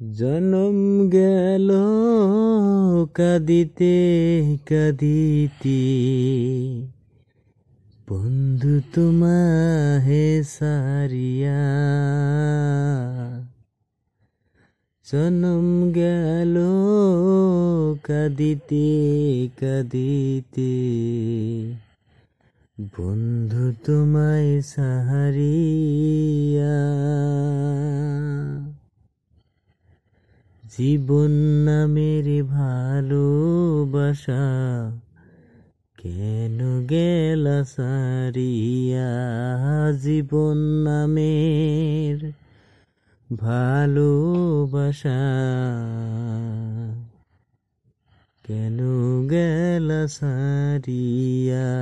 জনম গেল কাদিতে কাদিতে। বন্ধু তোমাহে সারিয়া। জনম গেল কাদিতে কাদিতে। বন্ধু তোমায় সাহারিয়া। জীবন নামের ভালোবাসা কেন গেল সারিয়া জীবন নামের ভালোবাসা? কেন গেল সারিয়া